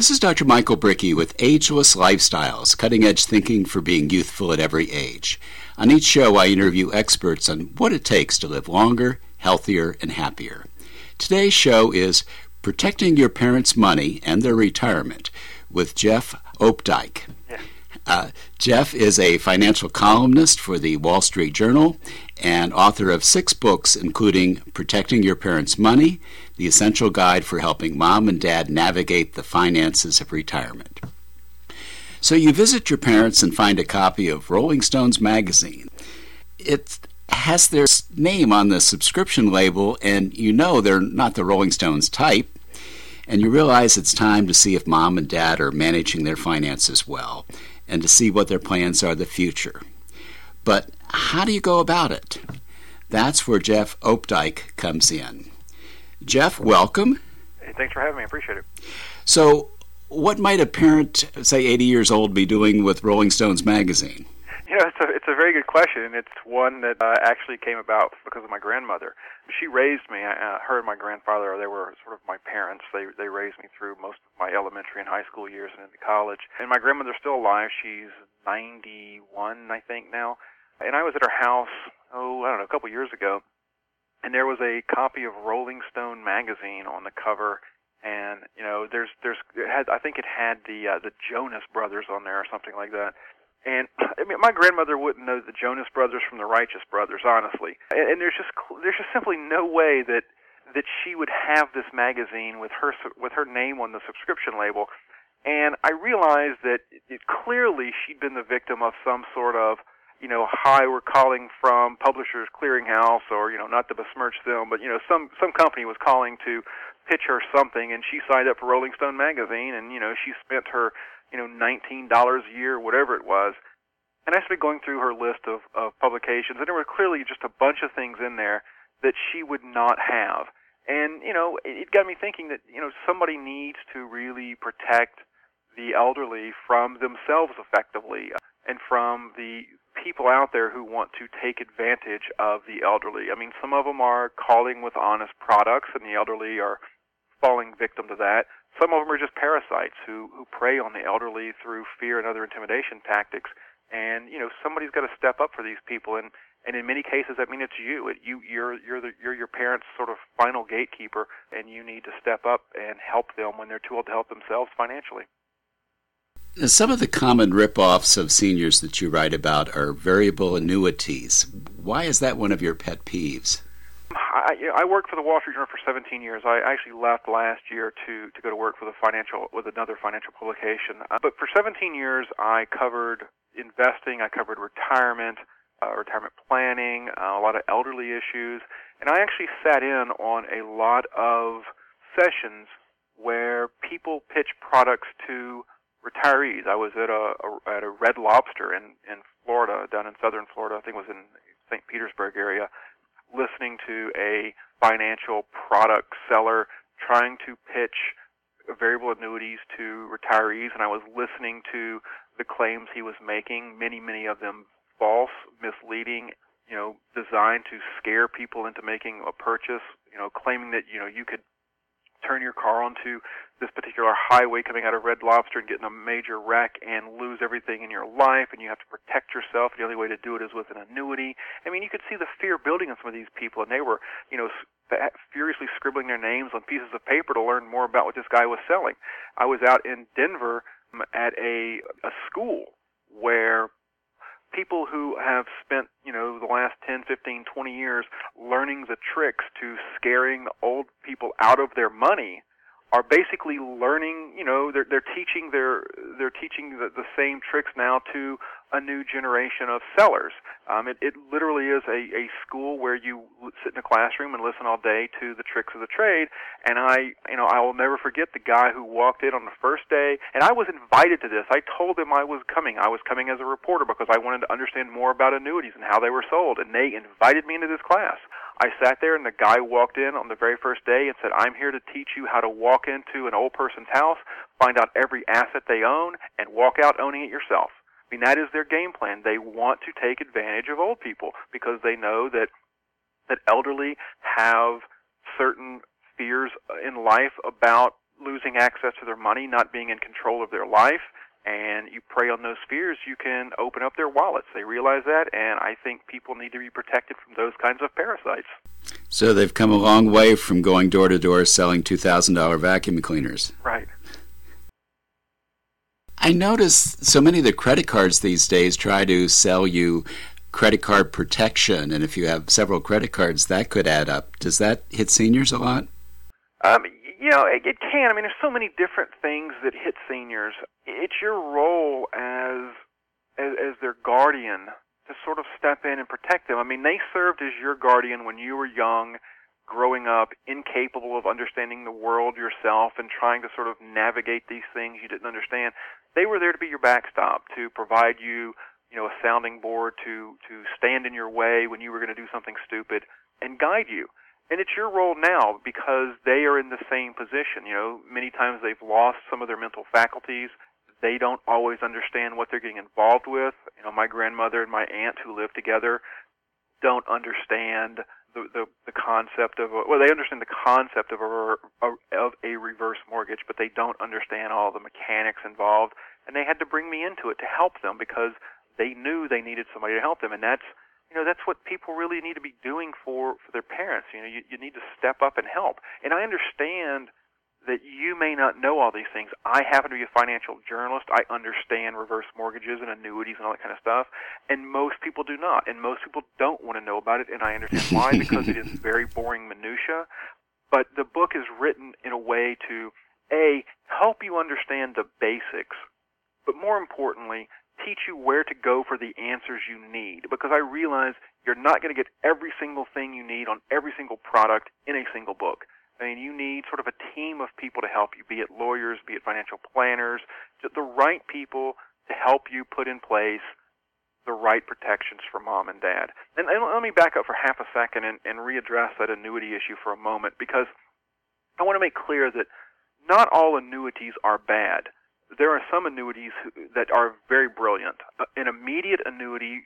This is Dr. Michael Bricky with Ageless Lifestyles, cutting edge thinking for being youthful at every age. On each show, I interview experts on what it takes to live longer, healthier, and happier. Today's show is Protecting Your Parents' Money and Their Retirement with Jeff Opdyke. Uh, Jeff is a financial columnist for the Wall Street Journal and author of six books, including Protecting Your Parents' Money, The Essential Guide for Helping Mom and Dad Navigate the Finances of Retirement. So you visit your parents and find a copy of Rolling Stones magazine. It has their name on the subscription label, and you know they're not the Rolling Stones type, and you realize it's time to see if mom and dad are managing their finances well and to see what their plans are the future. But how do you go about it? That's where Jeff Opdyke comes in. Jeff, welcome. Hey, thanks for having me. I appreciate it. So, what might a parent, say 80 years old, be doing with Rolling Stones magazine? You know, it's a it's a very good question. And it's one that uh, actually came about because of my grandmother. She raised me. Uh, her and my grandfather, they were sort of my parents. They they raised me through most of my elementary and high school years and into college. And my grandmother's still alive. She's 91, I think now. And I was at her house, oh, I don't know, a couple years ago, and there was a copy of Rolling Stone magazine on the cover and you know there's there's it had I think it had the uh, the Jonas Brothers on there or something like that and I mean, my grandmother wouldn't know the Jonas Brothers from the Righteous Brothers, honestly. And, and there's just there's just simply no way that that she would have this magazine with her with her name on the subscription label. And I realized that it, clearly she'd been the victim of some sort of you know, hi, we're calling from Publishers Clearinghouse, or you know, not to besmirch them, but you know, some some company was calling to pitch her something, and she signed up for Rolling Stone magazine, and you know, she spent her you know, $19 a year, whatever it was. And I started going through her list of, of publications, and there were clearly just a bunch of things in there that she would not have. And, you know, it got me thinking that, you know, somebody needs to really protect the elderly from themselves effectively uh, and from the people out there who want to take advantage of the elderly. I mean, some of them are calling with honest products, and the elderly are falling victim to that. Some of them are just parasites who, who prey on the elderly through fear and other intimidation tactics. And you know somebody's got to step up for these people, and and in many cases, I mean it's you. It, you you're you're the, you're your parents' sort of final gatekeeper, and you need to step up and help them when they're too old to help themselves financially. Some of the common rip-offs of seniors that you write about are variable annuities. Why is that one of your pet peeves? I, I worked for the Wall Street Journal for 17 years. I actually left last year to to go to work for the financial with another financial publication. Uh, but for 17 years, I covered investing. I covered retirement, uh, retirement planning, uh, a lot of elderly issues, and I actually sat in on a lot of sessions where people pitch products to retirees. I was at a, a at a Red Lobster in in Florida, down in southern Florida. I think it was in St. Petersburg area listening to a financial product seller trying to pitch variable annuities to retirees, and I was listening to the claims he was making, many, many of them false, misleading, you know, designed to scare people into making a purchase, you know, claiming that, you know, you could turn your car onto this particular highway coming out of Red Lobster and get in a major wreck and lose everything in your life, and you have to protect yourself. The only way to do it is with an annuity. I mean, you could see the fear building on some of these people, and they were, you know, furiously scribbling their names on pieces of paper to learn more about what this guy was selling. I was out in Denver at a a school where people who have spent, you know, the last 10, 15, 20 years learning the tricks to scaring old people out of their money are basically learning, you know, they're they're teaching their they're teaching the, the same tricks now to a new generation of sellers. Um, it, it literally is a, a school where you sit in a classroom and listen all day to the tricks of the trade. And I, you know, I will never forget the guy who walked in on the first day. And I was invited to this. I told them I was coming. I was coming as a reporter because I wanted to understand more about annuities and how they were sold. And they invited me into this class. I sat there and the guy walked in on the very first day and said, I'm here to teach you how to walk into an old person's house, find out every asset they own, and walk out owning it yourself. I mean, that is their game plan. They want to take advantage of old people because they know that that elderly have certain fears in life about losing access to their money, not being in control of their life, and you prey on those fears, you can open up their wallets. They realize that, and I think people need to be protected from those kinds of parasites. So they've come a long way from going door to door selling $2,000 vacuum cleaners. Right. I notice so many of the credit cards these days try to sell you credit card protection, and if you have several credit cards, that could add up. Does that hit seniors a lot? Um, you know, it, it can. I mean, there's so many different things that hit seniors. It's your role as, as as their guardian to sort of step in and protect them. I mean, they served as your guardian when you were young, growing up, incapable of understanding the world yourself and trying to sort of navigate these things you didn't understand. They were there to be your backstop, to provide you, you know, a sounding board, to to stand in your way when you were going to do something stupid, and guide you. And it's your role now because they are in the same position. You know, many times they've lost some of their mental faculties. They don't always understand what they're getting involved with. You know, my grandmother and my aunt who live together don't understand the, the, the concept of a, well, they understand the concept of a, of a reverse mortgage, but they don't understand all the mechanics involved. And they had to bring me into it to help them because they knew they needed somebody to help them, and that's you know that's what people really need to be doing for for their parents. You know you, you need to step up and help. And i understand that you may not know all these things. I happen to be a financial journalist. I understand reverse mortgages and annuities and all that kind of stuff and most people do not and most people don't want to know about it and i understand why because it is very boring minutia but the book is written in a way to a help you understand the basics but more importantly teach you where to go for the answers you need because I realize you're not going to get every single thing you need on every single product in a single book. Mean, you need sort of a team of people to help you, be it lawyers, be it financial planners, the right people to help you put in place the right protections for mom and dad. And, and let me back up for half a second and, and readdress that annuity issue for a moment because I want to make clear that not all annuities are bad there are some annuities that are very brilliant. Uh, an immediate annuity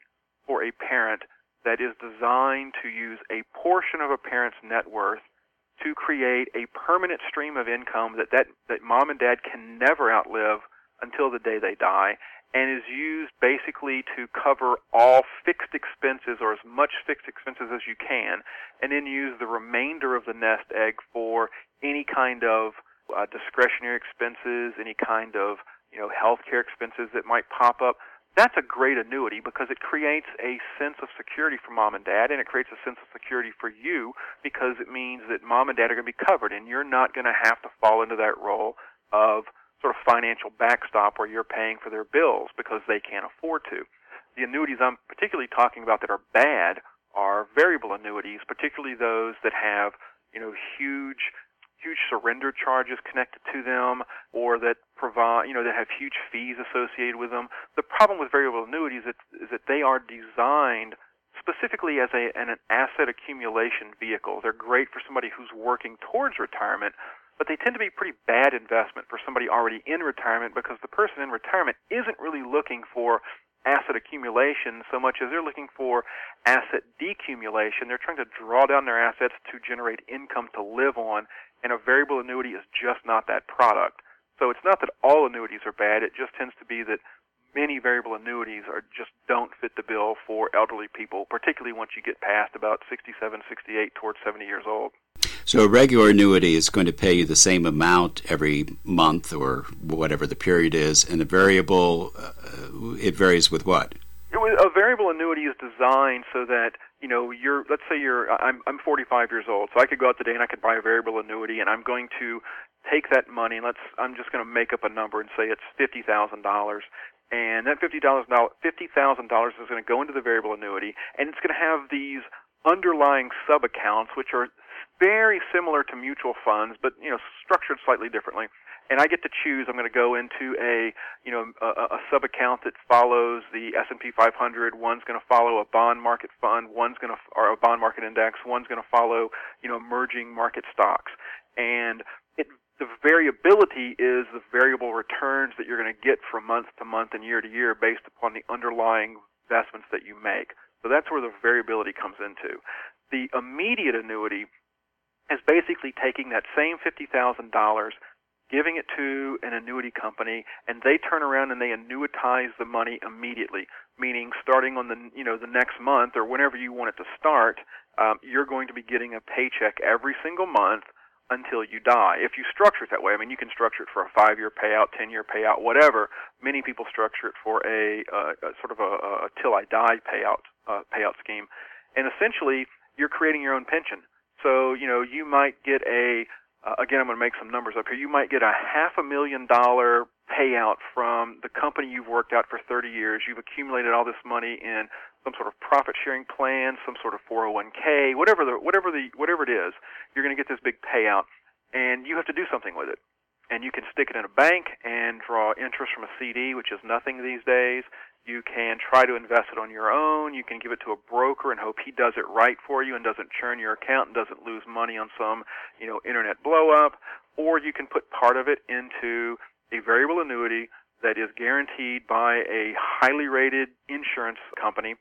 for a parent that is designed to use a portion of a parent's net worth to create a permanent stream of income that, that, that mom and dad can never outlive until the day they die and is used basically to cover all fixed expenses or as much fixed expenses as you can and then use the remainder of the nest egg for any kind of uh, discretionary expenses, any kind of you know healthcare expenses that might pop up. That's a great annuity because it creates a sense of security for mom and dad, and it creates a sense of security for you because it means that mom and dad are going to be covered, and you're not going to have to fall into that role of sort of financial backstop where you're paying for their bills because they can't afford to. The annuities I'm particularly talking about that are bad are variable annuities, particularly those that have you know huge huge surrender charges connected to them or that provide, you know, that have huge fees associated with them. The problem with variable annuities is, is that they are designed specifically as a, an asset accumulation vehicle. They're great for somebody who's working towards retirement, but they tend to be pretty bad investment for somebody already in retirement because the person in retirement isn't really looking for asset accumulation so much as they're looking for asset decumulation. They're trying to draw down their assets to generate income to live on and a variable annuity is just not that product. So it's not that all annuities are bad, it just tends to be that many variable annuities are just don't fit the bill for elderly people, particularly once you get past about 67, 68 towards 70 years old. So a regular annuity is going to pay you the same amount every month or whatever the period is, and a variable uh, it varies with what? A variable annuity is designed so that you know, you're let's say you're I'm I'm 45 years old, so I could go out today and I could buy a variable annuity, and I'm going to take that money and let's I'm just going to make up a number and say it's fifty thousand dollars, and that fifty dollars fifty thousand dollars is going to go into the variable annuity, and it's going to have these underlying sub accounts which are very similar to mutual funds, but you know structured slightly differently and I get to choose. I'm going to go into a you know a, a sub account that follows the S&P 500. One's going to follow a bond market fund. One's going to or a bond market index. One's going to follow you know emerging market stocks. And it, the variability is the variable returns that you're going to get from month to month and year to year based upon the underlying investments that you make. So that's where the variability comes into. The immediate annuity is basically taking that same $50,000 giving it to an annuity company, and they turn around and they annuitize the money immediately. Meaning, starting on the you know the next month or whenever you want it to start, um, you're going to be getting a paycheck every single month until you die. If you structure it that way, I mean, you can structure it for a five-year payout, ten-year payout, whatever. Many people structure it for a, uh, a sort of a, a till I die payout uh, payout scheme, and essentially you're creating your own pension. So you know you might get a uh, again, I'm going to make some numbers up here. You might get a half a million dollar payout from the company you've worked at for 30 years. You've accumulated all this money in some sort of profit sharing plan, some sort of 401k, whatever the whatever the whatever it is. You're going to get this big payout, and you have to do something with it. And you can stick it in a bank and draw interest from a CD, which is nothing these days. You can try to invest it on your own. You can give it to a broker and hope he does it right for you and doesn't churn your account and doesn't lose money on some, you know, internet blow up. Or you can put part of it into a variable annuity that is guaranteed by a highly rated insurance company.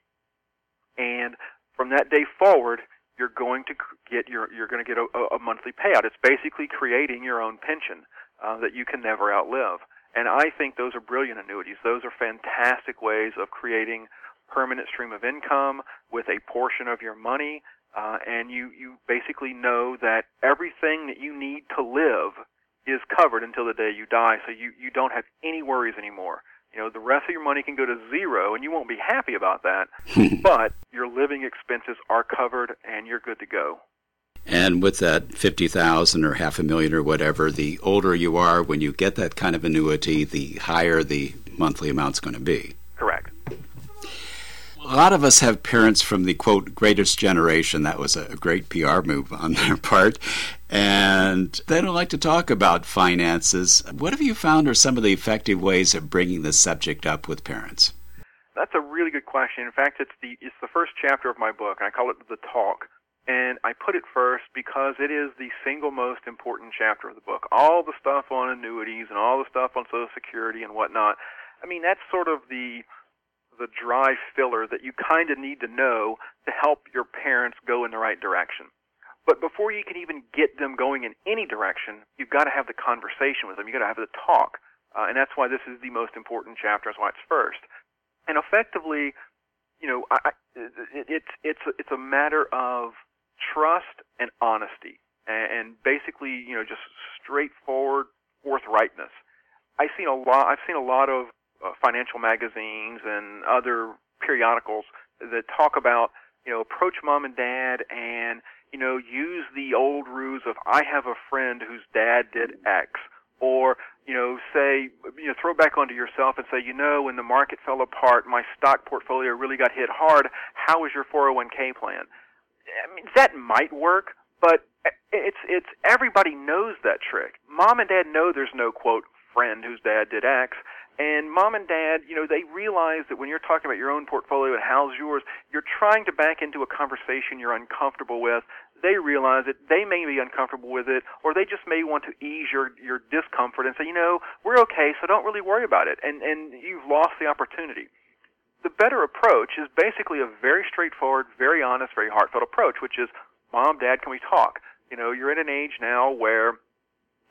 And from that day forward, you're going to get your you're going to get a, a monthly payout. It's basically creating your own pension uh, that you can never outlive. And I think those are brilliant annuities. Those are fantastic ways of creating permanent stream of income with a portion of your money. Uh, and you, you basically know that everything that you need to live is covered until the day you die. So you, you don't have any worries anymore. You know, the rest of your money can go to zero and you won't be happy about that, but your living expenses are covered and you're good to go. And with that 50,000 or half a million or whatever, the older you are when you get that kind of annuity, the higher the monthly amount's going to be. Correct. A lot of us have parents from the quote greatest generation. That was a great PR move on their part. And they don't like to talk about finances. What have you found are some of the effective ways of bringing this subject up with parents? That's a really good question. In fact, it's the it's the first chapter of my book. I call it the talk. And I put it first because it is the single most important chapter of the book. All the stuff on annuities and all the stuff on Social Security and whatnot. I mean, that's sort of the the dry filler that you kind of need to know to help your parents go in the right direction. But before you can even get them going in any direction, you've got to have the conversation with them. You've got to have the talk. Uh, and that's why this is the most important chapter. That's why it's first. And effectively, you know, I, it, it's it's it's a matter of trust and honesty, and, basically, you know, just straightforward forthrightness. I've seen a lot. I've seen a lot of uh, financial magazines and other periodicals that talk about, you know, approach mom and dad and you know use the old ruse of I have a friend whose dad did X, or you know, say, you know, throw back onto yourself and say, you know, when the market fell apart, my stock portfolio really got hit hard. How was your 401k plan? I mean, that might work, but it's it's everybody knows that trick. Mom and dad know there's no quote friend whose dad did X. And mom and dad, you know, they realize that when you're talking about your own portfolio and how's yours, you're trying to back into a conversation you're uncomfortable with. They realize it. They may be uncomfortable with it, or they just may want to ease your your discomfort and say, you know, we're okay, so don't really worry about it. And and you've lost the opportunity the better approach is basically a very straightforward, very honest, very heartfelt approach, which is, Mom, Dad, can we talk? You know, you're in an age now where,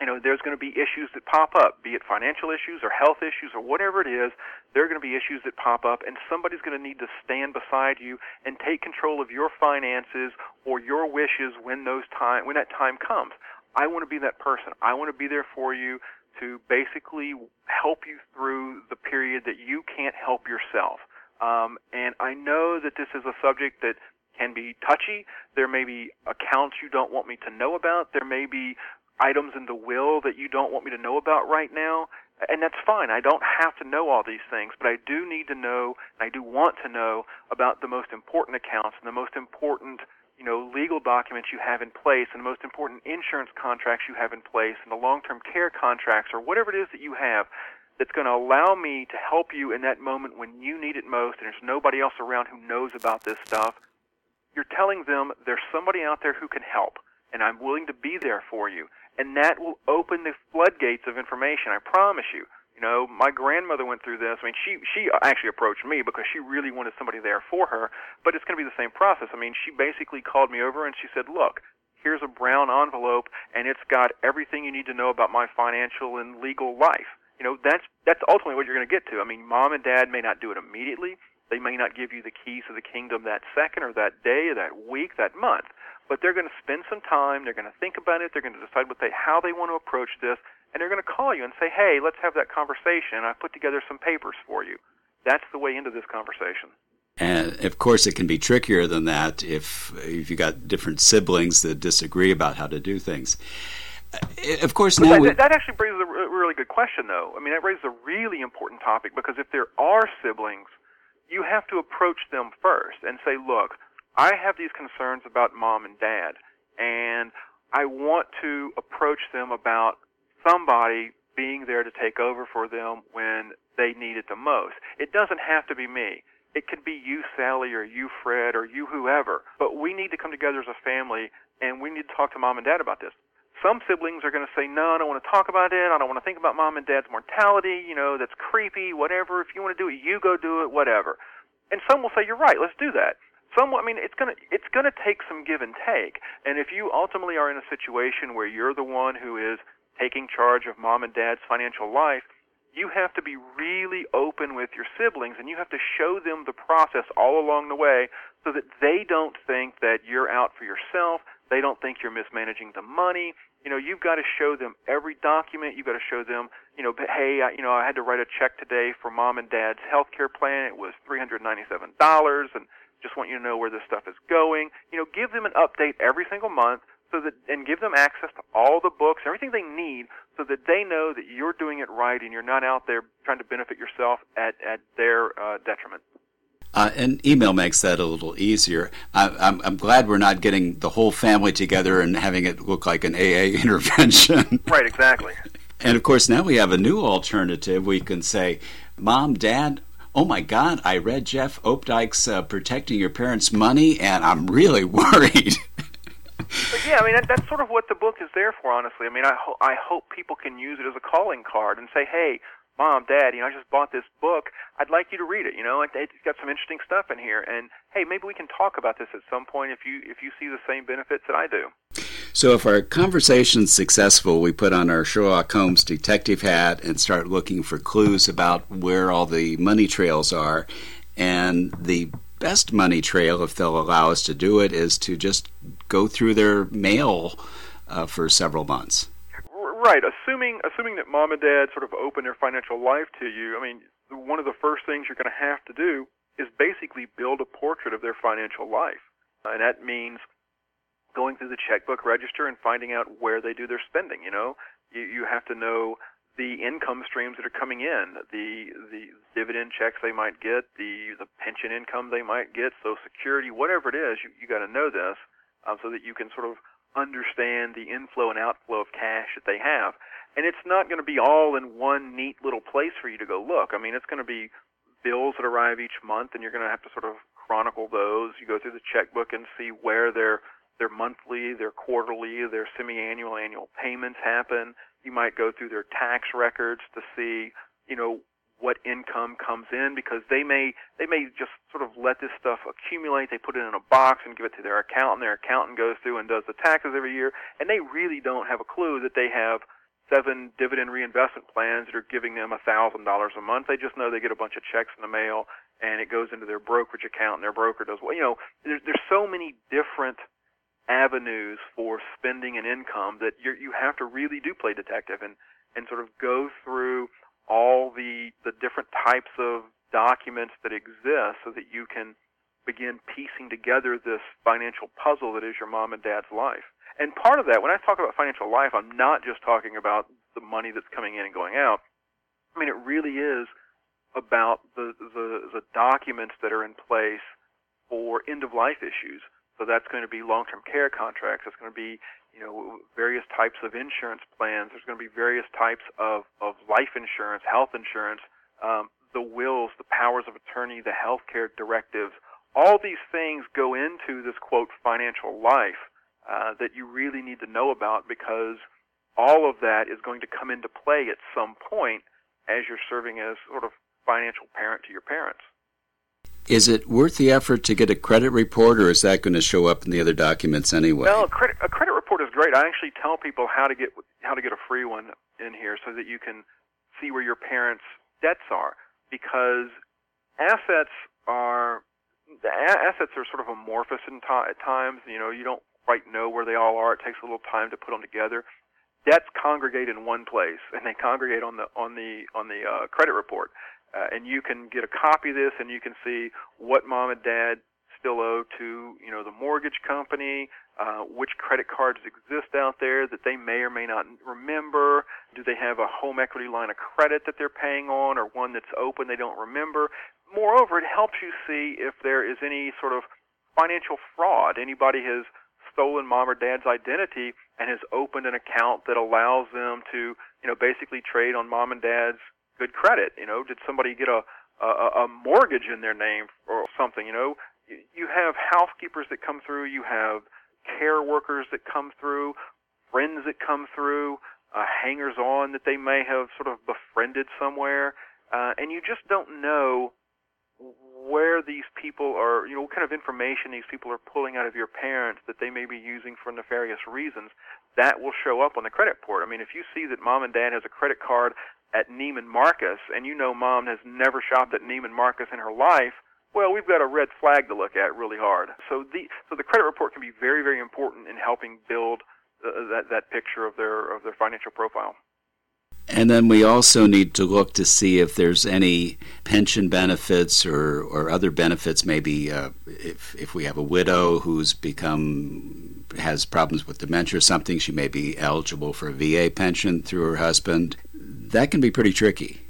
you know, there's going to be issues that pop up, be it financial issues or health issues or whatever it is. There are going to be issues that pop up, and somebody's going to need to stand beside you and take control of your finances or your wishes when those time when that time comes. I want to be that person. I want to be there for you to basically help you through the period that you can't help yourself. Um, and I know that this is a subject that can be touchy. There may be accounts you don't want me to know about. There may be items in the will that you don't want me to know about right now. And that's fine. I don't have to know all these things, but I do need to know, and I do want to know about the most important accounts and the most important, you know, legal documents you have in place and the most important insurance contracts you have in place and the long-term care contracts or whatever it is that you have that's going to allow me to help you in that moment when you need it most and there's nobody else around who knows about this stuff, you're telling them there's somebody out there who can help and I'm willing to be there for you. And that will open the floodgates of information, I promise you. You know, my grandmother went through this. I mean, she she actually approached me because she really wanted somebody there for her, but it's going to be the same process. I mean, she basically called me over and she said, "Look, here's a brown envelope, and and it's got everything you need to know about my financial and legal life. You know, that's that's ultimately what you're going to get to. I mean, mom and dad may not do it immediately. They may not give you the keys to the kingdom that second or that day or that week, that month, but they're going to spend some time. They're going to think about it. They're going to decide what they how they want to approach this, and they're going to call you and say, "Hey, let's have that conversation. I put together some papers for you." That's the way into this conversation. And of course, it can be trickier than that if if you got different siblings that disagree about how to do things. Uh, of course, now that, we... that actually a really good question, though. I mean, that raises a really important topic because if there are siblings, you have to approach them first and say, "Look, I have these concerns about mom and dad, and I want to approach them about somebody being there to take over for them when they need it the most. It doesn't have to be me. It could be you, Sally, or you, Fred, or you, whoever. But we need to come together as a family, and we need to talk to mom and dad about this. Some siblings are going to say, no, I don't want to talk about it. I don't want to think about mom and dad's mortality. You know, that's creepy, whatever. If you want to do it, you go do it, whatever. And some will say, you're right, let's do that. Some, I mean, it's gonna it's gonna take some give and take. And if you ultimately are in a situation where you're the one who is taking charge of mom and dad's financial life, you have to be really open with your siblings and you have to show them the process all along the way so that they don't think that you're out for yourself. Don't think you're mismanaging the money. You know, you've got to show them every document. You've got to show them, you know, hey, I, you know, I had to write a check today for mom and dad's health care plan. It was $397 and just want you to know where this stuff is going. You know, give them an update every single month so that and give them access to all the books, everything they need, so that they know that you're doing it right and you're not out there trying to benefit yourself at at their uh, detriment. Uh, and email makes that a little easier. I, I'm, I'm glad we're not getting the whole family together and having it look like an AA intervention. right, exactly. And of course, now we have a new alternative. We can say, Mom, Dad, oh my God, I read Jeff Opdyke's uh, Protecting Your Parents' Money, and I'm really worried. But yeah, I mean that, that's sort of what the book is there for. Honestly, I mean I ho- I hope people can use it as a calling card and say, hey, mom, dad, you know I just bought this book. I'd like you to read it. You know, it's got some interesting stuff in here, and hey, maybe we can talk about this at some point if you if you see the same benefits that I do. So, if our conversation's successful, we put on our Sherlock Holmes detective hat and start looking for clues about where all the money trails are. And the best money trail, if they'll allow us to do it, is to just go through their mail uh, for several months. Right. Assuming assuming that mom and dad sort of open their financial life to you, I mean, one of the first things you're going to have to do is basically build a portrait of their financial life, and that means going through the checkbook register and finding out where they do their spending. You know, you you have to know the income streams that are coming in, the the dividend checks they might get, the the pension income they might get, Social Security, whatever it is, you you got to know this um, so that you can sort of understand the inflow and outflow of cash that they have. And it's not going to be all in one neat little place for you to go look. I mean, it's going to be bills that arrive each month, and you're going to have to sort of chronicle those. You go through the checkbook and see where their their monthly, their quarterly, their semi-annual, annual payments happen you might go through their tax records to see, you know, what income comes in because they may they may just sort of let this stuff accumulate. They put it in a box and give it to their accountant. Their accountant goes through and does the taxes every year, and they really don't have a clue that they have seven dividend reinvestment plans that are giving them a thousand dollars a month. They just know they get a bunch of checks in the mail and it goes into their brokerage account and their broker does well. You know, there's there's so many different avenues for spending and income that you you have to really do play detective and and sort of go through all the the different types of documents that exist so that you can begin piecing together this financial puzzle that is your mom and dad's life. And part of that, when I talk about financial life, I'm not just talking about the money that's coming in and going out. I mean, it really is about the the, the documents that are in place for end of life issues so that's going to be long-term care contracts. It's going to be, you know, various types of insurance plans. There's going to be various types of, of life insurance, health insurance, um, the wills, the powers of attorney, the health care directives. All these things go into this quote financial life uh, that you really need to know about because all of that is going to come into play at some point as you're serving as sort of financial parent to your parents Is it worth the effort to get a credit report, or is that going to show up in the other documents anyway? Well, a credit, a credit report is great. I actually tell people how to get how to get a free one in here so that you can see where your parents' debts are because assets are the assets are sort of amorphous in t- at times. You know, you don't quite know where they all are. It takes a little time to put them together. Debts congregate in one place, and they congregate on the on the on the uh, credit report. Uh, and you can get a copy of this, and you can see what mom and dad still owe to you know the mortgage company, uh, which credit cards exist out there that they may or may not remember. Do they have a home equity line of credit that they're paying on, or one that's open they don't remember? Moreover, it helps you see if there is any sort of financial fraud. Anybody has stolen mom or dad's identity and has opened an account that allows them to, you know, basically trade on mom and dad's good credit. You know, did somebody get a a, a mortgage in their name or something? You know, you have housekeepers that come through, you have care workers that come through, friends that come through, uh, hangers on that they may have sort of befriended somewhere, uh, and you just don't know where these people are, you know, what kind of information these people are pulling out of your parents that they may be using for nefarious reasons. That will show up on the credit report. I mean, if you see that mom and dad has a credit card at Neiman Marcus and you know mom has never shopped at Neiman Marcus in her life, well, we've got a red flag to look at really hard. So the so the credit report can be very very important in helping build uh, that that picture of their of their financial profile. And then we also need to look to see if there's any pension benefits or, or other benefits. Maybe uh, if if we have a widow who's become has problems with dementia or something, she may be eligible for a VA pension through her husband. That can be pretty tricky.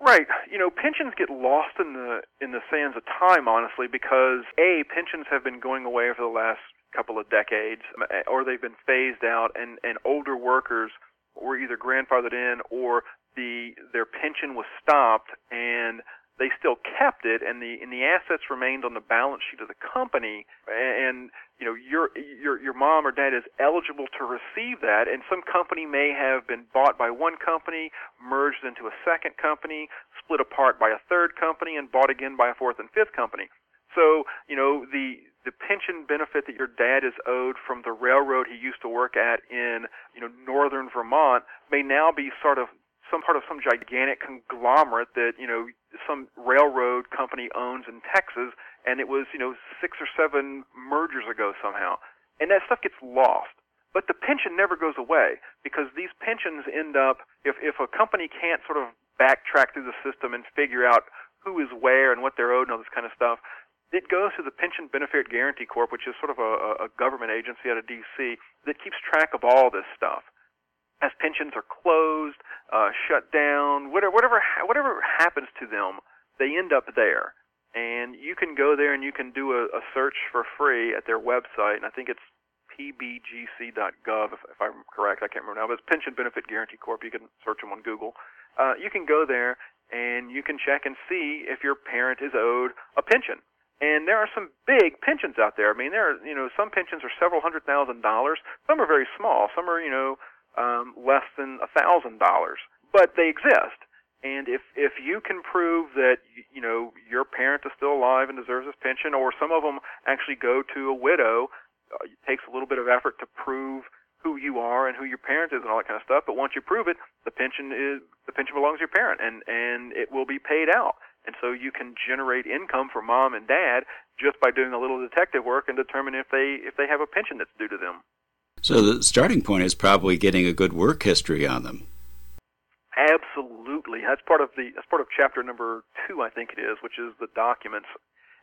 Right. You know, pensions get lost in the in the sands of time, honestly, because a pensions have been going away for the last couple of decades, um, eh, or they've been phased out, and and older workers were either grandfathered in or the their pension was stopped and they still kept it and the and the assets remained on the balance sheet of the company and you know your your your mom or dad is eligible to receive that and some company may have been bought by one company merged into a second company split apart by a third company and bought again by a fourth and fifth company. So you know the the pension benefit that your dad is owed from the railroad he used to work at in you know northern Vermont may now be sort of some part of some gigantic conglomerate that you know some railroad company owns in Texas, and it was you know six or seven mergers ago somehow, and that stuff gets lost. But the pension never goes away because these pensions end up if if a company can't sort of backtrack through the system and figure out who is where and what they're owed and all this kind of stuff, it goes to the Pension Benefit Guaranty Corp, which is sort of a, a government agency out of D.C. that keeps track of all this stuff as pensions are closed, uh, shut down, whatever, whatever, whatever happens to them, they end up there. And you can go there and you can do a, a search for free at their website, and I think it's pbgc.gov, if, if I'm correct. I can't remember now, but it's Pension Benefit Guaranty Corp. You can search them on Google. Uh, you can go there and you can check and see if your parent is owed a pension. And there are some big pensions out there. I mean, there are, you know, some pensions are several hundred thousand dollars. Some are very small. Some are, you know, um, less than a thousand dollars, but they exist. And if if you can prove that you know your parent is still alive and deserves his pension, or some of them actually go to a widow, uh, it takes a little bit of effort to prove who you are and who your parent is and all that kind of stuff. But once you prove it, the pension is the pension belongs to your parent, and and it will be paid out. And so you can generate income for mom and dad just by doing a little detective work and determine if they if they have a pension that's due to them. So the starting point is probably getting a good work history on them. Absolutely, that's part of the that's part of chapter number two, I think it is, which is the documents,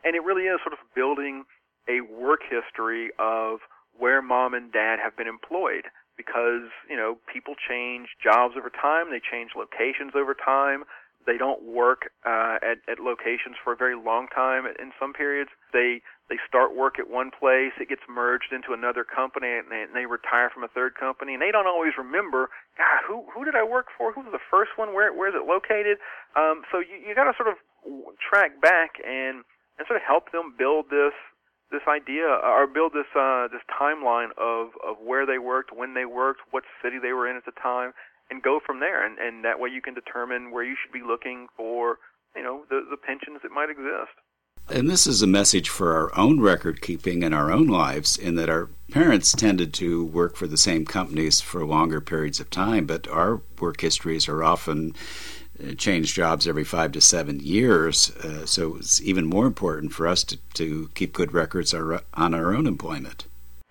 and it really is sort of building a work history of where mom and dad have been employed because you know people change jobs over time, they change locations over time. They don't work uh, at, at locations for a very long time. In some periods, they they start work at one place, it gets merged into another company, and they, and they retire from a third company, and they don't always remember, God, who who did I work for? Who was the first one? Where where is it located? Um, so you you got to sort of track back and and sort of help them build this this idea or build this uh, this timeline of of where they worked, when they worked, what city they were in at the time, and go from there. And, and that way you can determine where you should be looking for, you know, the, the pensions that might exist. And this is a message for our own record keeping and our own lives, in that our parents tended to work for the same companies for longer periods of time, but our work histories are often uh, change jobs every five to seven years. Uh, so it's even more important for us to, to keep good records on our own employment.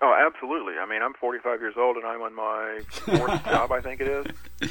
Oh, absolutely. I mean, I'm 45 years old and I'm on my fourth job, I think it is.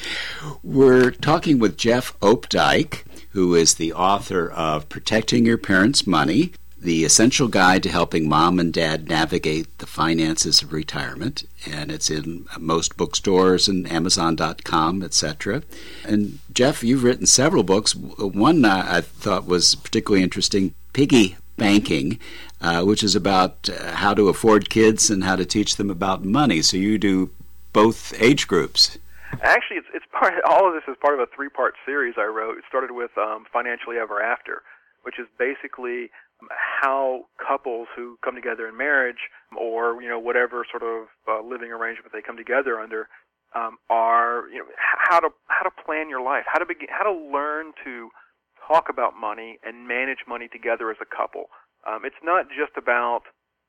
We're talking with Jeff Opdyke, who is the author of Protecting Your Parents' Money, the essential guide to helping mom and dad navigate the finances of retirement. And it's in most bookstores and Amazon.com, etc. And Jeff, you've written several books. One uh, I thought was particularly interesting Piggy Banking, uh, which is about uh, how to afford kids and how to teach them about money. So you do both age groups. Actually, it's, it's part. All of this is part of a three-part series I wrote. It started with um, Financially Ever After, which is basically how couples who come together in marriage, or you know whatever sort of uh, living arrangement they come together under, um, are you know how to how to plan your life, how to begin, how to learn to talk about money and manage money together as a couple. Um, it's not just about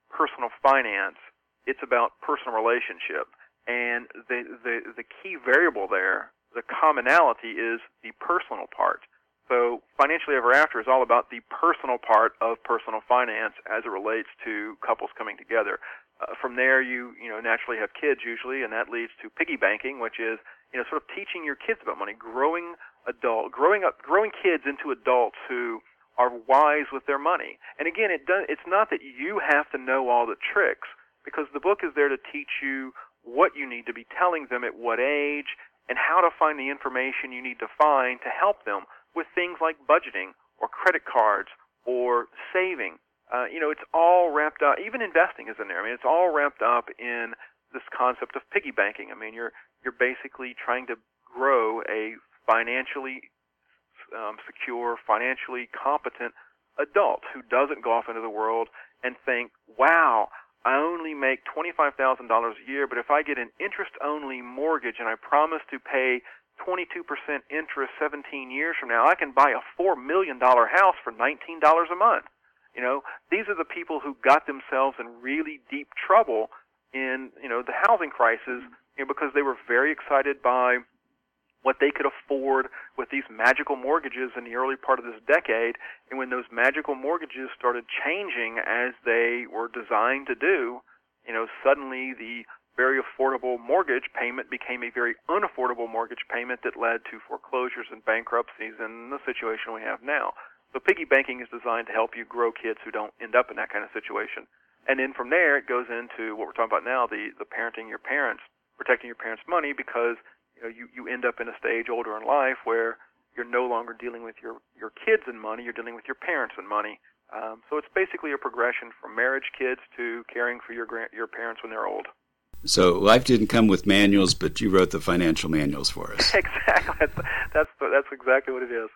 personal finance; it's about personal relationship. And the the the key variable there, the commonality, is the personal part. So financially ever after is all about the personal part of personal finance as it relates to couples coming together. Uh, from there, you you know naturally have kids usually, and that leads to piggy banking, which is you know sort of teaching your kids about money, growing adult, growing up, growing kids into adults who are wise with their money. And again, it does, it's not that you have to know all the tricks because the book is there to teach you what you need to be telling them at what age and how to find the information you need to find to help them with things like budgeting or credit cards or saving. Uh, you know, it's all wrapped up. Even investing is in there. I mean, it's all wrapped up in this concept of piggy banking. I mean, you're you're basically trying to grow a financially um, secure, financially competent adult who doesn't go off into the world and think, wow, I only make $25,000 a year, but if I get an interest only mortgage and I promise to pay 22% interest 17 years from now, I can buy a $4 million house for $19 a month. You know, these are the people who got themselves in really deep trouble in, you know, the housing crisis you know, because they were very excited by what they could afford with these magical mortgages in the early part of this decade. And when those magical mortgages started changing as they were designed to do, you know, suddenly the very affordable mortgage payment became a very unaffordable mortgage payment that led to foreclosures and bankruptcies and the situation we have now. So piggy banking is designed to help you grow kids who don't end up in that kind of situation. And then from there, it goes into what we're talking about now, the, the parenting your parents, protecting your parents' money because know, you, you end up in a stage older in life where you're no longer dealing with your, your kids and money, you're dealing with your parents and money. Um, so it's basically a progression from marriage kids to caring for your your parents when they're old. So life didn't come with manuals, but you wrote the financial manuals for us. exactly. That's, that's that's exactly what it is.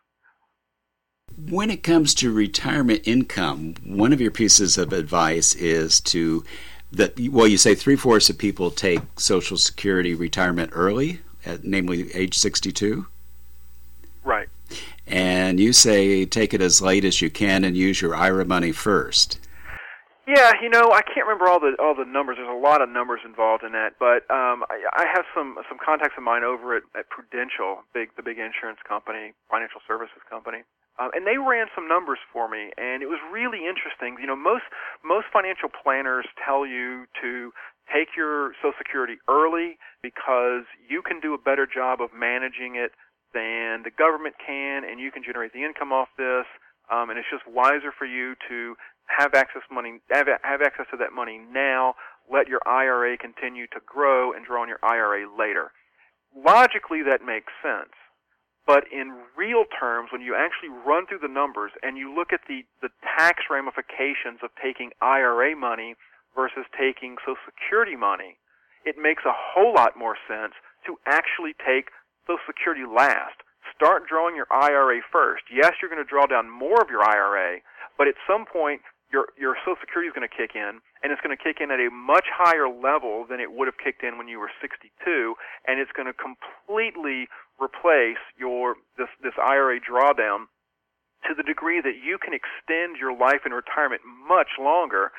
When it comes to retirement income, one of your pieces of advice is to that well, you say three fourths of people take Social Security retirement early namely age 62? Right. And you say take it as late as you can and use your IRA money first. Yeah, you know, I can't remember all the all the numbers. There's a lot of numbers involved in that, but um, I, I have some some contacts of mine over at, at Prudential, big the big insurance company, financial services company, um, and they ran some numbers for me, and it was really interesting. You know, most most financial planners tell you to take your Social Security early because you can do a better job of managing it than the government can, and you can generate the income off this. Um, and it's just wiser for you to have access money, have, have access to that money now. Let your IRA continue to grow and draw on your IRA later. Logically, that makes sense. But in real terms, when you actually run through the numbers and you look at the, the tax ramifications of taking IRA money versus taking Social Security money, it makes a whole lot more sense to actually take Social Security last. Start drawing your IRA first. Yes, you're going to draw down more of your IRA, but at some point, your your Social Security is going to kick in, and it's going to kick in at a much higher level than it would have kicked in when you were 62, and it's going to completely replace your this this IRA drawdown to the degree that you can extend your life in retirement much longer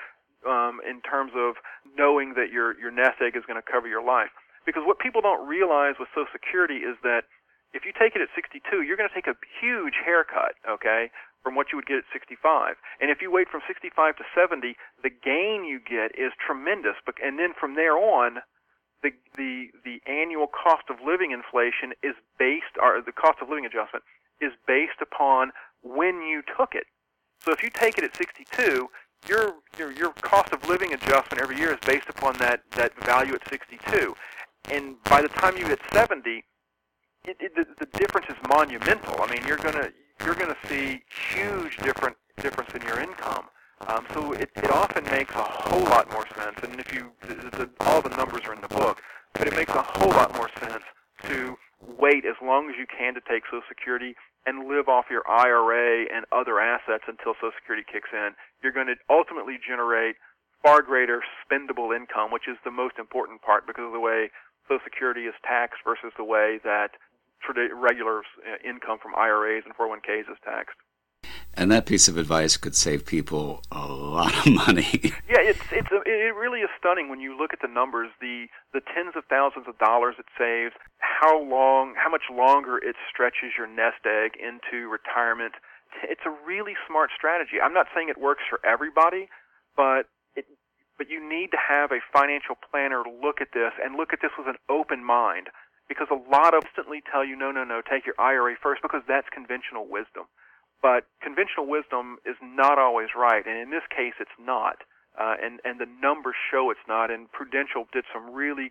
um, in terms of knowing that your your nest egg is going to cover your life. Because what people don't realize with Social Security is that if you take it at 62, you're going to take a huge haircut, okay, from what you would get at 65. And if you wait from 65 to 70, the gain you get is tremendous. But and then from there on, the the the annual cost of living inflation is based, or the cost of living adjustment is based upon when you took it. So if you take it at 62, your your your cost of living adjustment every year is based upon that that value at 62. And by the time you hit 70, it, it, the, the difference is monumental. I mean, you're gonna you're gonna see huge different difference in your income. Um, so it, it often makes a whole lot more sense. And if you the, the, all the numbers are in the book, but it makes a whole lot more sense to wait as long as you can to take Social Security and live off your IRA and other assets until Social Security kicks in. You're going to ultimately generate far greater spendable income, which is the most important part because of the way Social Security is taxed versus the way that regular uh, income from IRAs and 401ks is taxed. And that piece of advice could save people a lot of money. yeah, it's it's a, it really is stunning when you look at the numbers, the the tens of thousands of dollars it saves, how long, how much longer it stretches your nest egg into retirement. It's a really smart strategy. I'm not saying it works for everybody, but it but you need to have a financial planner look at this and look at this with an open mind because a lot of instantly tell you no no no take your IRA first because that's conventional wisdom. But conventional wisdom is not always right, and in this case, it's not. Uh, and and the numbers show it's not. And Prudential did some really,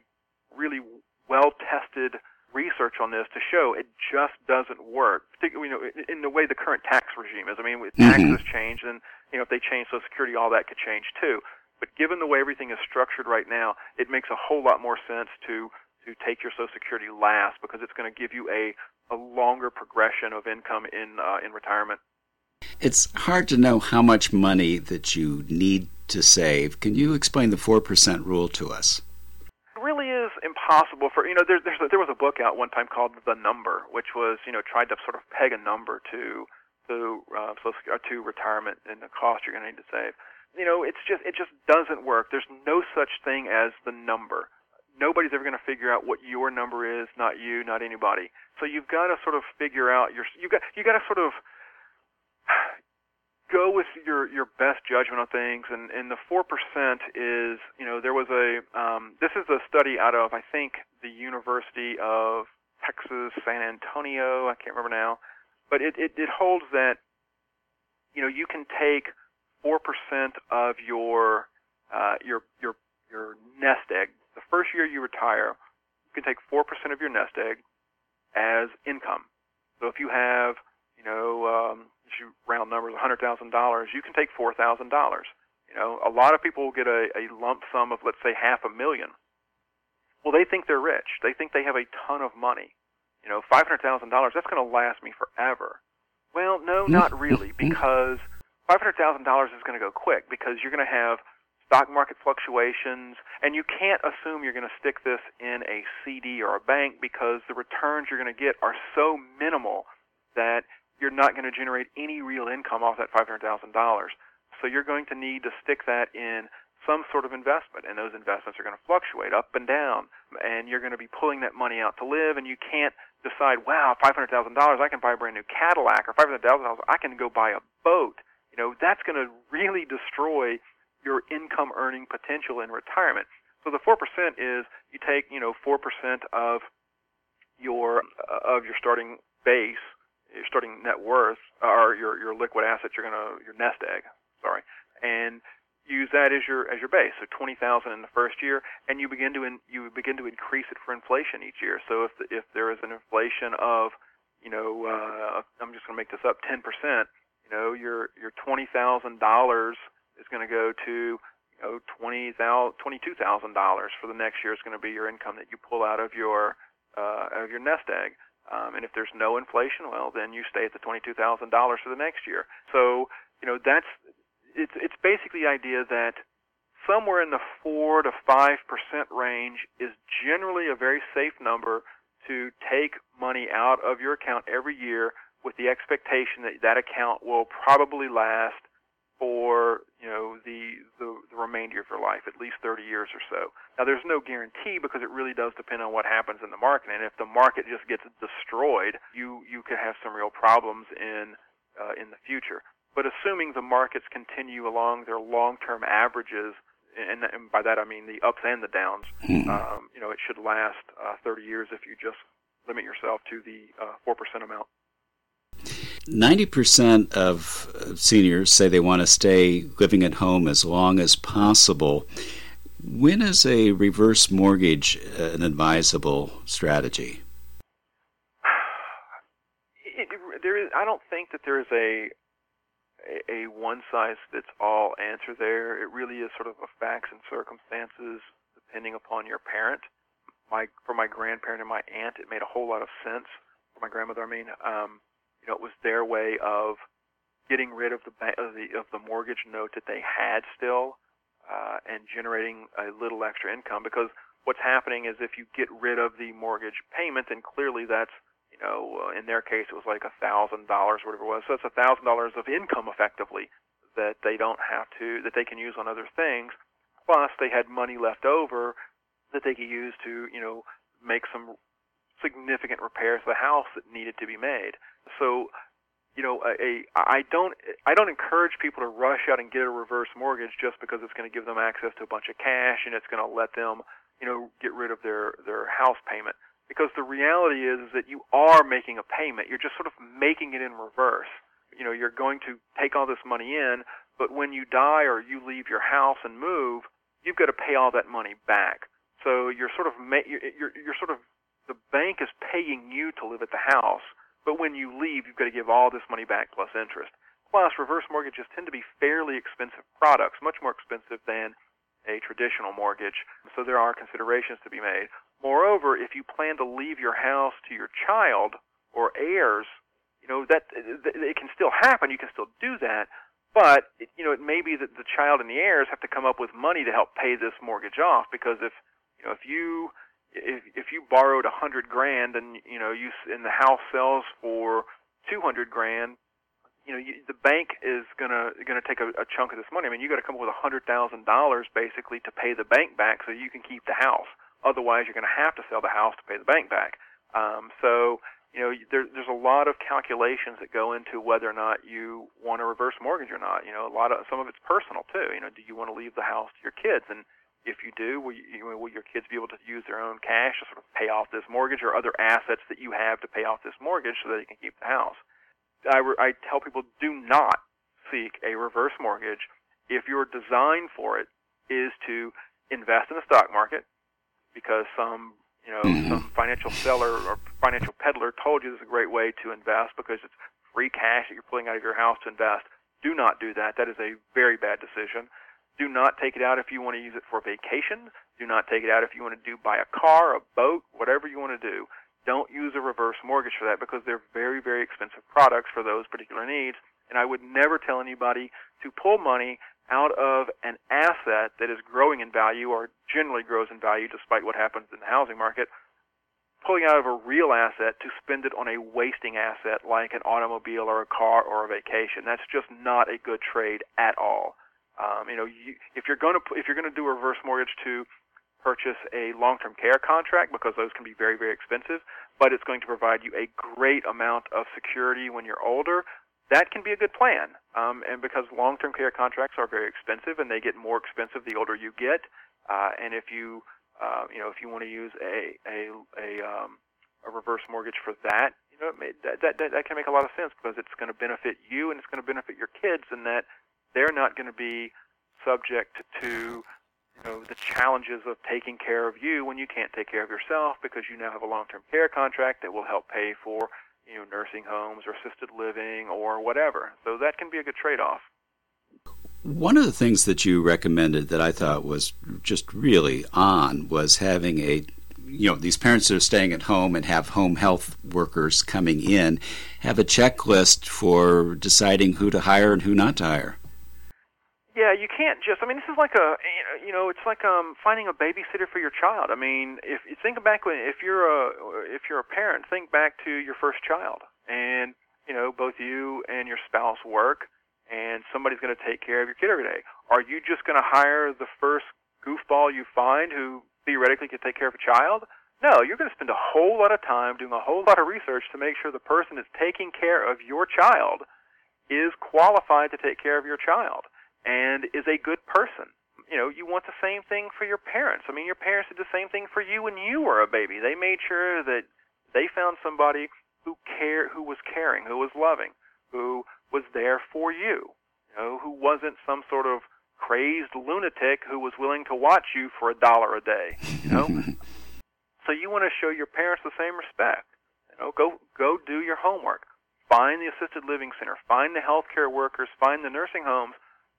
really well tested research on this to show it just doesn't work. Particularly, you know, in the way the current tax regime is. I mean, with mm-hmm. taxes change, and you know, if they change Social Security, all that could change too. But given the way everything is structured right now, it makes a whole lot more sense to to take your Social Security last because it's going to give you a a longer progression of income in uh, in retirement. It's hard to know how much money that you need to save. Can you explain the four percent rule to us? It really is impossible for you know. There, a, there was a book out one time called The Number, which was you know tried to sort of peg a number to to uh, to retirement and the cost you're going to need to save. You know, it's just it just doesn't work. There's no such thing as the number nobody's ever going to figure out what your number is, not you, not anybody. So you've got to sort of figure out your you got you got to sort of go with your your best judgment on things and and the 4% is you know there was a um, this is a study out of I think the University of Texas San Antonio I can't remember now but it it, it holds that you know you can take 4% of your uh, your your your nest egg the first year you retire, you can take 4% of your nest egg as income. So if you have, you know, um, if you round numbers, $100,000, you can take $4,000. You know, a lot of people will get a, a lump sum of, let's say, half a million. Well, they think they're rich. They think they have a ton of money. You know, $500,000, that's going to last me forever. Well, no, not really, because $500,000 is going to go quick because you're going to have stock market fluctuations, and you can't assume you're going to stick this in a CD or a bank because the returns you're going to get are so minimal that you're not going to generate any real income off that $500,000. So you're going to need to stick that in some sort of investment, and those investments are going to fluctuate up and down, and you're going to be pulling that money out to live, and you can't decide, wow, $500,000, I can buy a brand new Cadillac, or $500,000, I can go buy a boat. You know, that's going to really destroy your income earning potential in retirement. So the 4% is you take, you know, 4% of your uh, of your starting base, your starting net worth or your your liquid assets you're going to your nest egg, sorry. And use that as your as your base. So 20,000 in the first year and you begin to in, you begin to increase it for inflation each year. So if the, if there is an inflation of, you know, uh, I'm just going to make this up 10%, you know, your your $20,000 is going to go to you know twenty thousand, twenty-two thousand dollars for the next year is going to be your income that you pull out of your uh, out of your nest egg. Um, and if there's no inflation, well, then you stay at the twenty-two thousand dollars for the next year. So you know that's it's it's basically the idea that somewhere in the four to five percent range is generally a very safe number to take money out of your account every year with the expectation that that account will probably last for you know the, the the remainder of your life, at least 30 years or so. Now, there's no guarantee because it really does depend on what happens in the market, and if the market just gets destroyed, you you could have some real problems in uh, in the future. But assuming the markets continue along their long-term averages, and, and by that I mean the ups and the downs, mm-hmm. um, you know, it should last uh, 30 years if you just limit yourself to the uh, four percent amount. 90% of seniors say they want to stay living at home as long as possible. When is a reverse mortgage an advisable strategy? It, there is, I don't think that there is a a one size fits all answer there. It really is sort of a facts and circumstances depending upon your parent. My for my grandparent and my aunt, it made a whole lot of sense. For my grandmother, I mean, um, know, it was their way of getting rid of the of the of the mortgage note that they had still, uh, and generating a little extra income. Because what's happening is if you get rid of the mortgage payment, then clearly that's you know, uh, in their case it was like a thousand dollars, whatever it was. So it's a thousand dollars of income effectively that they don't have to that they can use on other things. Plus, they had money left over that they could use to you know make some significant repairs to the house that needed to be made. So, you know, a, a I don't I don't encourage people to rush out and get a reverse mortgage just because it's going to give them access to a bunch of cash and it's going to let them, you know, get rid of their their house payment. Because the reality is, is that you are making a payment. You're just sort of making it in reverse. You know, you're going to take all this money in, but when you die or you leave your house and move, you've got to pay all that money back. So you're sort of ma- you're, you're you're sort of the bank is paying you to live at the house but when you leave, you've got to give all this money back plus interest. Plus, reverse mortgages tend to be fairly expensive products, much more expensive than a traditional mortgage. So there are considerations to be made. Moreover, if you plan to leave your house to your child or heirs, you know that it can still happen. You can still do that, but it, you know it may be that the child and the heirs have to come up with money to help pay this mortgage off. Because if you know if you if if you borrowed a hundred grand and you know you and the house sells for two hundred grand, you know you, the bank is gonna gonna take a, a chunk of this money. I mean, you got to come up with a hundred thousand dollars basically to pay the bank back so you can keep the house. Otherwise, you're to have to sell the house to pay the bank back. Um, so you know there, there's a lot of calculations that go into whether or not you want a reverse mortgage or not. You know, a lot of some of it's personal too. You know, do you want to leave the house to your kids and if you do, will, you, will your kids be able to use their own cash to sort of pay off this mortgage or other assets that you have to pay off this mortgage so that you can keep the house? I, re- I tell people do not seek a reverse mortgage if your design for it is to invest in the stock market because some you know mm-hmm. some financial seller or financial peddler told you this is a great way to invest because it's free cash that you're pulling out of your house to invest. Do not do that. That is a very bad decision. Do not take it out if you want to use it for vacation. Do not take it out if you want to do buy a car, a boat, whatever you want to do. Don't use a reverse mortgage for that because they're very, very expensive products for those particular needs. And I would never tell anybody to pull money out of an asset that is growing in value or generally grows in value despite what happens in the housing market, pulling out of a real asset to spend it on a wasting asset like an automobile or a car or a vacation. That's just not a good trade at all. Um, you know, you, if you're going to if you're going to do a reverse mortgage to purchase a long-term care contract because those can be very very expensive, but it's going to provide you a great amount of security when you're older. That can be a good plan, um, and because long-term care contracts are very expensive and they get more expensive the older you get, uh, and if you uh, you know if you want to use a a a, um, a reverse mortgage for that, you know that, that that that can make a lot of sense because it's going to benefit you and it's going to benefit your kids, and that they're not going to be subject to you know the challenges of taking care of you when you can't take care of yourself because you now have a long-term care contract that will help pay for you know nursing homes or assisted living or whatever. So that can be a good trade-off. One of the things that you recommended that I thought was just really on was having a you know these parents that are staying at home and have home health workers coming in have a checklist for deciding who to hire and who not to hire. Yeah, you can't just. I mean, this is like a you know, it's like um finding a babysitter for your child. I mean, if you think back when if you're a if you're a parent, think back to your first child, and you know, both you and your spouse work, and somebody's going to take care of your kid every day. Are you just going to hire the first goofball you find who theoretically could take care of a child? No, you're going to spend a whole lot of time doing a whole lot of research to make sure the person that's taking care of your child is qualified to take care of your child and is a good person. You know, you want the same thing for your parents. I mean, your parents did the same thing for you when you were a baby. They made sure that they found somebody who care who was caring, who was loving, who was there for you. You know, who wasn't some sort of crazed lunatic who was willing to watch you for a dollar a day. You know, so you want to show your parents the same respect. You know, go go do your homework. Find the assisted living center. Find the healthcare workers. Find the nursing homes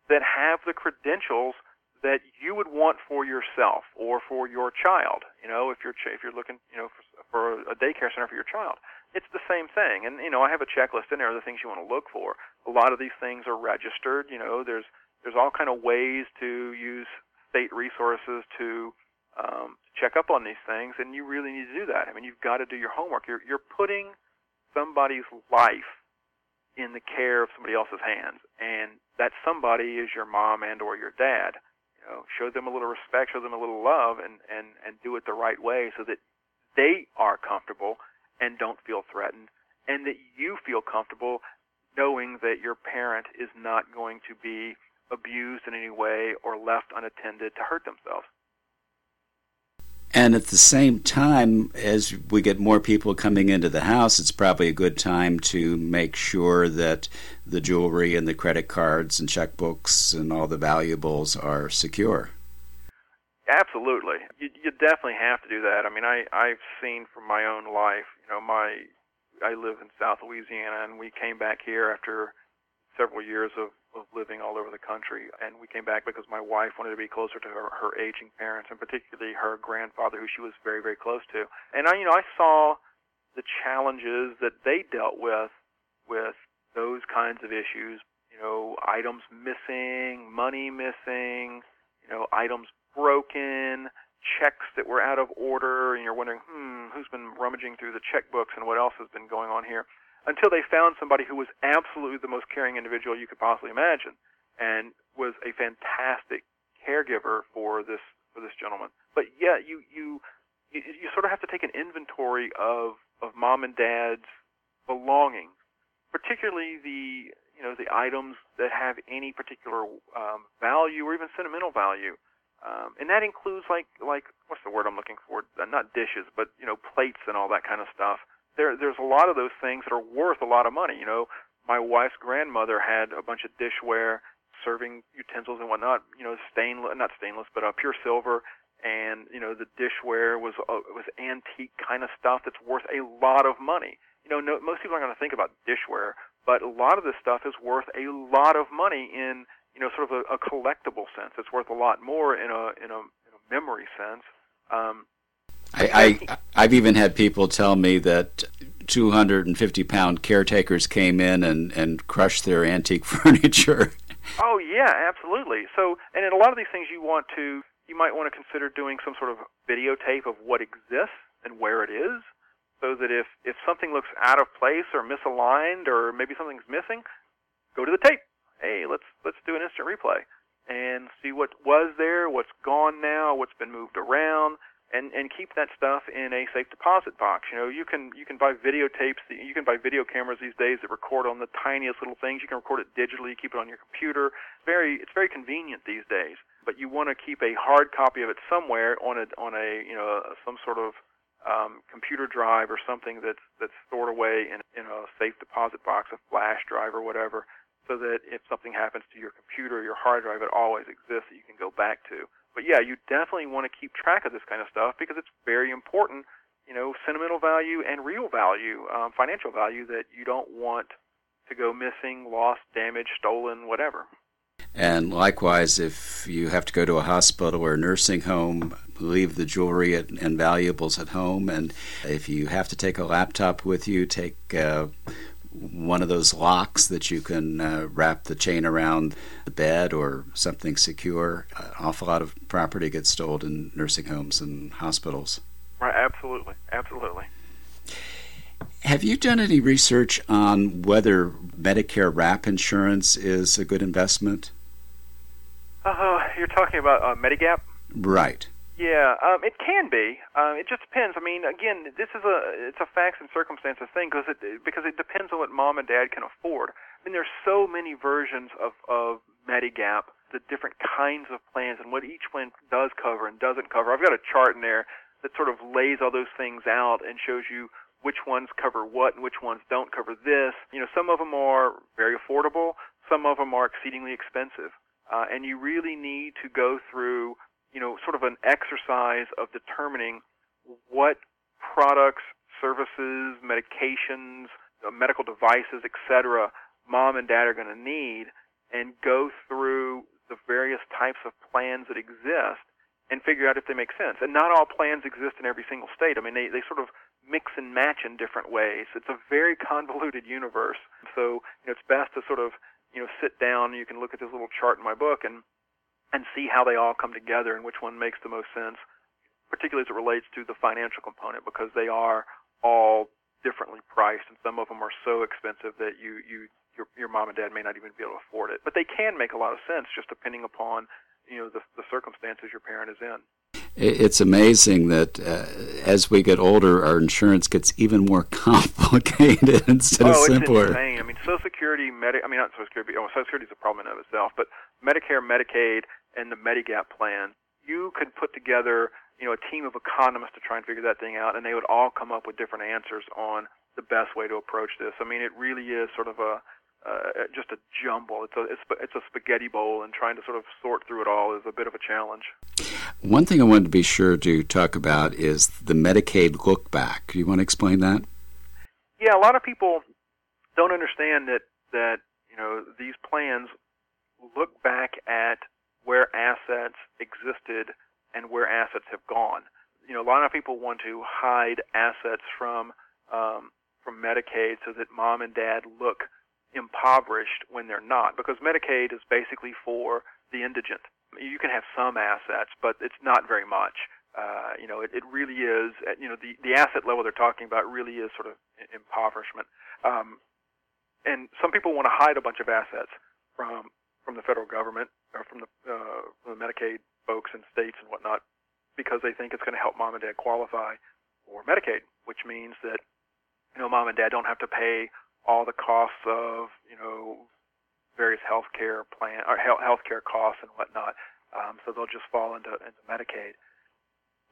that have the credentials that you would want for yourself or for your child. You know, if you're ch- if you're looking, you know, for, for a daycare center for your child, it's the same thing. And you know, I have a checklist in there of the things you want to look for. A lot of these things are registered. You know, there's there's all kind of ways to use state resources to um, check up on these things, and you really need to do that. I mean, you've got to do your homework. You're you're putting somebody's life in the care of somebody else's hands, and that somebody is your mom and or your dad. You know, show them a little respect, show them a little love, and and and do it the right way so that they are comfortable and don't feel threatened, and that you feel comfortable knowing that your parent is not going to be abused in any way or left unattended to hurt themselves. And at the same time, as we get more people coming into the house, it's probably a good time to make sure that the jewelry and the credit cards and checkbooks and all the valuables are secure. Absolutely, you, you definitely have to do that. I mean, I I've seen from my own life. You know, my I live in South Louisiana, and we came back here after several years of, of living all over the country. And we came back because my wife wanted to be closer to her, her aging parents, and particularly her grandfather, who she was very, very close to. And I, you know, I saw the challenges that they dealt with with those kinds of issues. You know, items missing, money missing, you know, items broken, checks that were out of order, and you're wondering, hmm, who's been rummaging through the checkbooks and what else has been going on here? Until they found somebody who was absolutely the most caring individual you could possibly imagine and was a fantastic caregiver for this for this gentleman. But yeah, you you you, sort of have to take an inventory of of mom and dad's belongings, particularly the you know the items that have any particular um, value or even sentimental value. Um, and that includes like like what's the word I'm looking for? Uh, not dishes, but you know plates and all that kind of stuff there there's a lot of those things that are worth a lot of money. You know, my wife's grandmother had a bunch of dishware, serving utensils and whatnot. You know, stainless, not stainless, but uh, pure silver. And you know, the dishware was uh, was antique kind of stuff that's worth a lot of money. You know, no, most people aren't going to think about dishware, but a lot of this stuff is worth a lot of money in you know sort of a, a collectible sense. It's worth a lot more in a in a, in a memory sense. Um, I, I I've even had people tell me that 250 pound caretakers came in and and crushed their antique furniture. Oh yeah, absolutely. So, and in a lot of these things, you want to you might want to consider doing some sort of videotape of what exists and where it is, so that if if something looks out of place or misaligned or maybe something's missing, go to the tape. Hey, let's let's do an instant replay and see what was there, what's gone now, what's been moved around and and keep that stuff in a safe deposit box. You know, you can you can buy videotapes, you can buy video cameras these days that record on the tiniest little things. You can record it digitally, keep it on your computer. Very it's very convenient these days. But you want to keep a hard copy of it somewhere on a on a you know some sort of um, computer drive or something that's that's stored away in in a safe deposit box, a flash drive or whatever, so that if something happens to your computer or your hard drive, it always exists that you can go back to. But yeah, you definitely want to keep track of this kind of stuff because it's very important, you know, sentimental value and real value, um, financial value that you don't want to go missing, lost, damaged, stolen, whatever. And likewise, if you have to go to a hospital or a nursing home, leave the jewelry and valuables at home. And if you have to take a laptop with you, take uh, one of those locks that you can uh, wrap the chain around the bed or something secure. An awful lot of property gets stolen in nursing homes and hospitals. Right, absolutely, absolutely. Have you done any research on whether Medicare wrap insurance is a good investment? Uh, you're talking about uh, Medigap? Right. Yeah, um, it can be. Uh, it just depends. I mean, again, this is a it's a facts and circumstances thing because it because it depends on what mom and dad can afford. I mean, there's so many versions of of Medigap, the different kinds of plans, and what each plan does cover and doesn't cover. I've got a chart in there that sort of lays all those things out and shows you which ones cover what and which ones don't cover this. You know, some of them are very affordable, some of them are exceedingly expensive. Uh, and you really need to go through, you know, sort of an exercise of determining what products, services, medications, uh, medical devices, etc., mom and dad are going to need, and go through the various types of plans that exist and figure out if they make sense. And not all plans exist in every single state. I mean, they, they sort of mix and match in different ways. It's a very convoluted universe. So you know, it's best to sort of you know sit down. You can look at this little chart in my book and and see how they all come together and which one makes the most sense, particularly as it relates to the financial component, because they are all differently priced, and some of them are so expensive that you you your your mom and dad may not even be able to afford it. But they can make a lot of sense just depending upon you know the, the circumstances your parent is in it's amazing that uh, as we get older, our insurance gets even more complicated instead oh, of simpler. it's insane. I mean, Social Security, Medi- I mean, not Social Security. Oh, Social Security is a problem in of itself, but Medicare, Medicaid, and the Medigap plan, you could put together, you know, a team of economists to try and figure that thing out, and they would all come up with different answers on the best way to approach this. I mean, it really is sort of a uh, just a jumble. It's a it's, it's a spaghetti bowl, and trying to sort of sort through it all is a bit of a challenge. One thing I wanted to be sure to talk about is the Medicaid look back. Do you want to explain that? Yeah, a lot of people don't understand that that you know these plans look back at where assets existed and where assets have gone. You know, a lot of people want to hide assets from um, from Medicaid so that mom and dad look impoverished when they're not, because Medicaid is basically for the indigent. You can have some assets, but it's not very much. Uh, you know, it, it really is. Uh, you know, the the asset level they're talking about really is sort of impoverishment. Um, and some people want to hide a bunch of assets from from the federal government or from the, uh, from the Medicaid folks and states and whatnot because they think it's going to help mom and dad qualify for Medicaid, which means that you know mom and dad don't have to pay all the costs of you know various healthcare plan or healthcare costs and whatnot. Um, so they'll just fall into into Medicaid.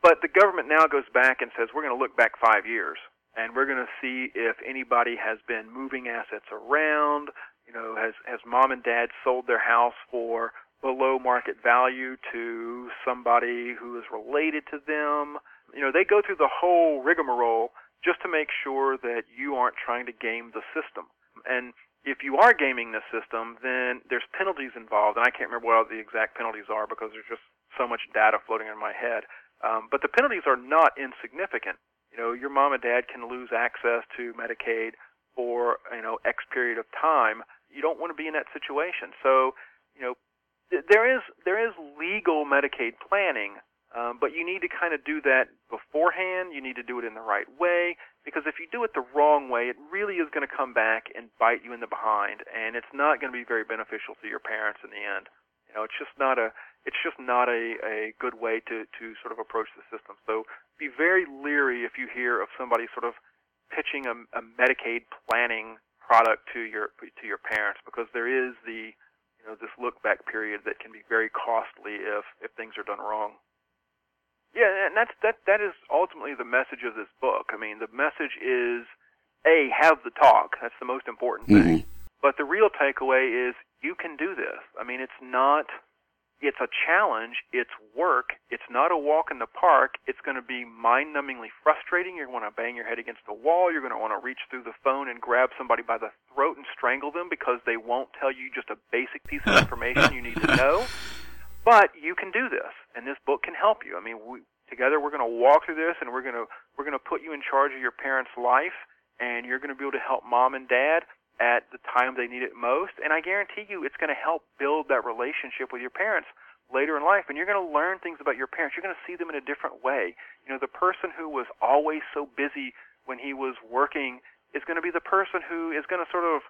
But the government now goes back and says we're going to look back five years and we're going to see if anybody has been moving assets around. You know, has has mom and dad sold their house for below market value to somebody who is related to them? You know, they go through the whole rigmarole just to make sure that you aren't trying to game the system. And if you are gaming the system, then there's penalties involved, and I can't remember what all the exact penalties are because there's just so much data floating in my head. Um, but the penalties are not insignificant. You know, your mom and dad can lose access to Medicaid for you know X period of time. You don't want to be in that situation. So, you know, th- there is there is legal Medicaid planning, um, but you need to kind of do that beforehand. You need to do it in the right way because if you do it the wrong way, it really is going to come back and bite you in the behind, and it's not going to be very beneficial to your parents in the end. You know, it's just not a it's just not a, a good way to, to sort of approach the system. So be very leery if you hear of somebody sort of pitching a, a Medicaid planning product to your to your parents because there is the you know this look back period that can be very costly if if things are done wrong. Yeah, and that's that that is ultimately the message of this book. I mean, the message is a have the talk. That's the most important thing. Mm-hmm. But the real takeaway is you can do this. I mean, it's not it's a challenge, it's work, it's not a walk in the park. It's going to be mind-numbingly frustrating. You're going to bang your head against the wall. You're going to want to reach through the phone and grab somebody by the throat and strangle them because they won't tell you just a basic piece of information you need to know. But you can do this, and this book can help you. I mean, we, together we're going to walk through this, and we're going to we're going to put you in charge of your parents' life, and you're going to be able to help mom and dad at the time they need it most. And I guarantee you, it's going to help build that relationship with your parents later in life, and you're going to learn things about your parents. You're going to see them in a different way. You know, the person who was always so busy when he was working is going to be the person who is going to sort of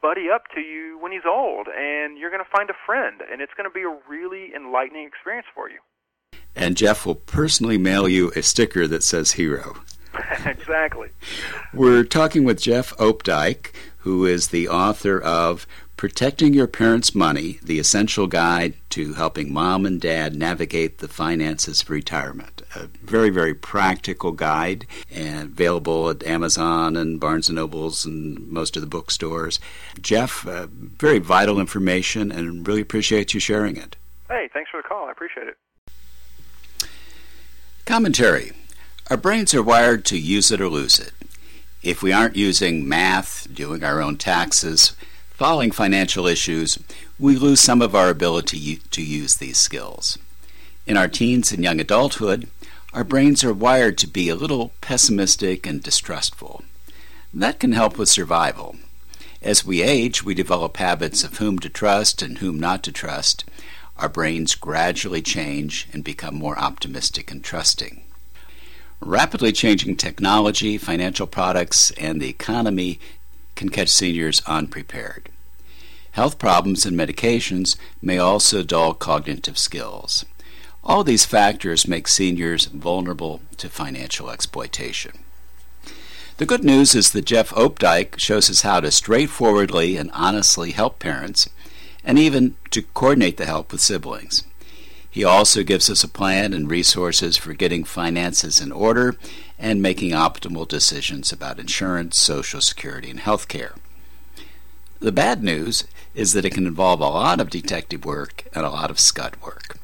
buddy up to you when he's old, and you're going to find a friend, and it's going to be a really enlightening experience for you. And Jeff will personally mail you a sticker that says hero. exactly. We're talking with Jeff Opdyke, who is the author of Protecting Your Parents' Money The Essential Guide to Helping Mom and Dad Navigate the Finances of Retirement. A very, very practical guide and available at Amazon and Barnes and Nobles and most of the bookstores. Jeff, uh, very vital information and really appreciate you sharing it. Hey, thanks for the call. I appreciate it. Commentary Our brains are wired to use it or lose it. If we aren't using math, doing our own taxes, following financial issues, we lose some of our ability to use these skills. In our teens and young adulthood, our brains are wired to be a little pessimistic and distrustful. That can help with survival. As we age, we develop habits of whom to trust and whom not to trust. Our brains gradually change and become more optimistic and trusting. Rapidly changing technology, financial products, and the economy can catch seniors unprepared. Health problems and medications may also dull cognitive skills. All these factors make seniors vulnerable to financial exploitation. The good news is that Jeff Opdyke shows us how to straightforwardly and honestly help parents, and even to coordinate the help with siblings. He also gives us a plan and resources for getting finances in order and making optimal decisions about insurance, Social Security, and health care. The bad news is that it can involve a lot of detective work and a lot of scud work.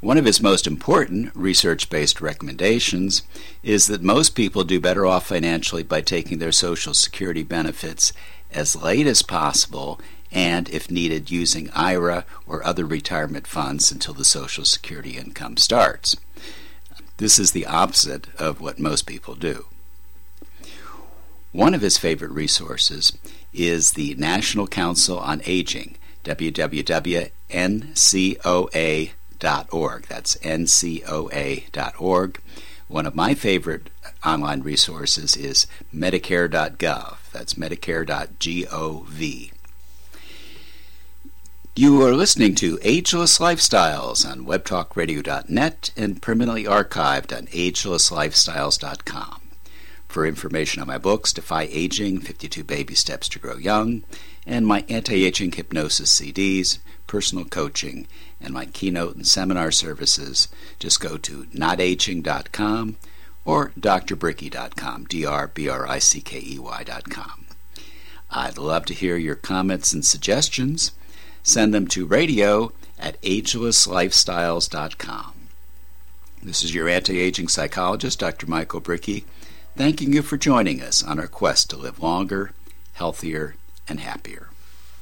One of his most important research based recommendations is that most people do better off financially by taking their Social Security benefits as late as possible and, if needed, using IRA or other retirement funds until the Social Security income starts. This is the opposite of what most people do. One of his favorite resources is the National Council on Aging, www.ncoa.org. That's ncoa.org. One of my favorite online resources is Medicare.gov. That's Medicare.gov. You are listening to Ageless Lifestyles on webtalkradio.net and permanently archived on agelesslifestyles.com. For information on my books, Defy Aging 52 Baby Steps to Grow Young, and my anti aging hypnosis CDs, personal coaching, and my keynote and seminar services, just go to notaging.com or drbrickey.com, D R B R I C K E Y.com. I'd love to hear your comments and suggestions send them to radio at agelesslifestyles.com. This is your anti aging psychologist, Dr. Michael Brickey, thanking you for joining us on our quest to live longer, healthier, and happier.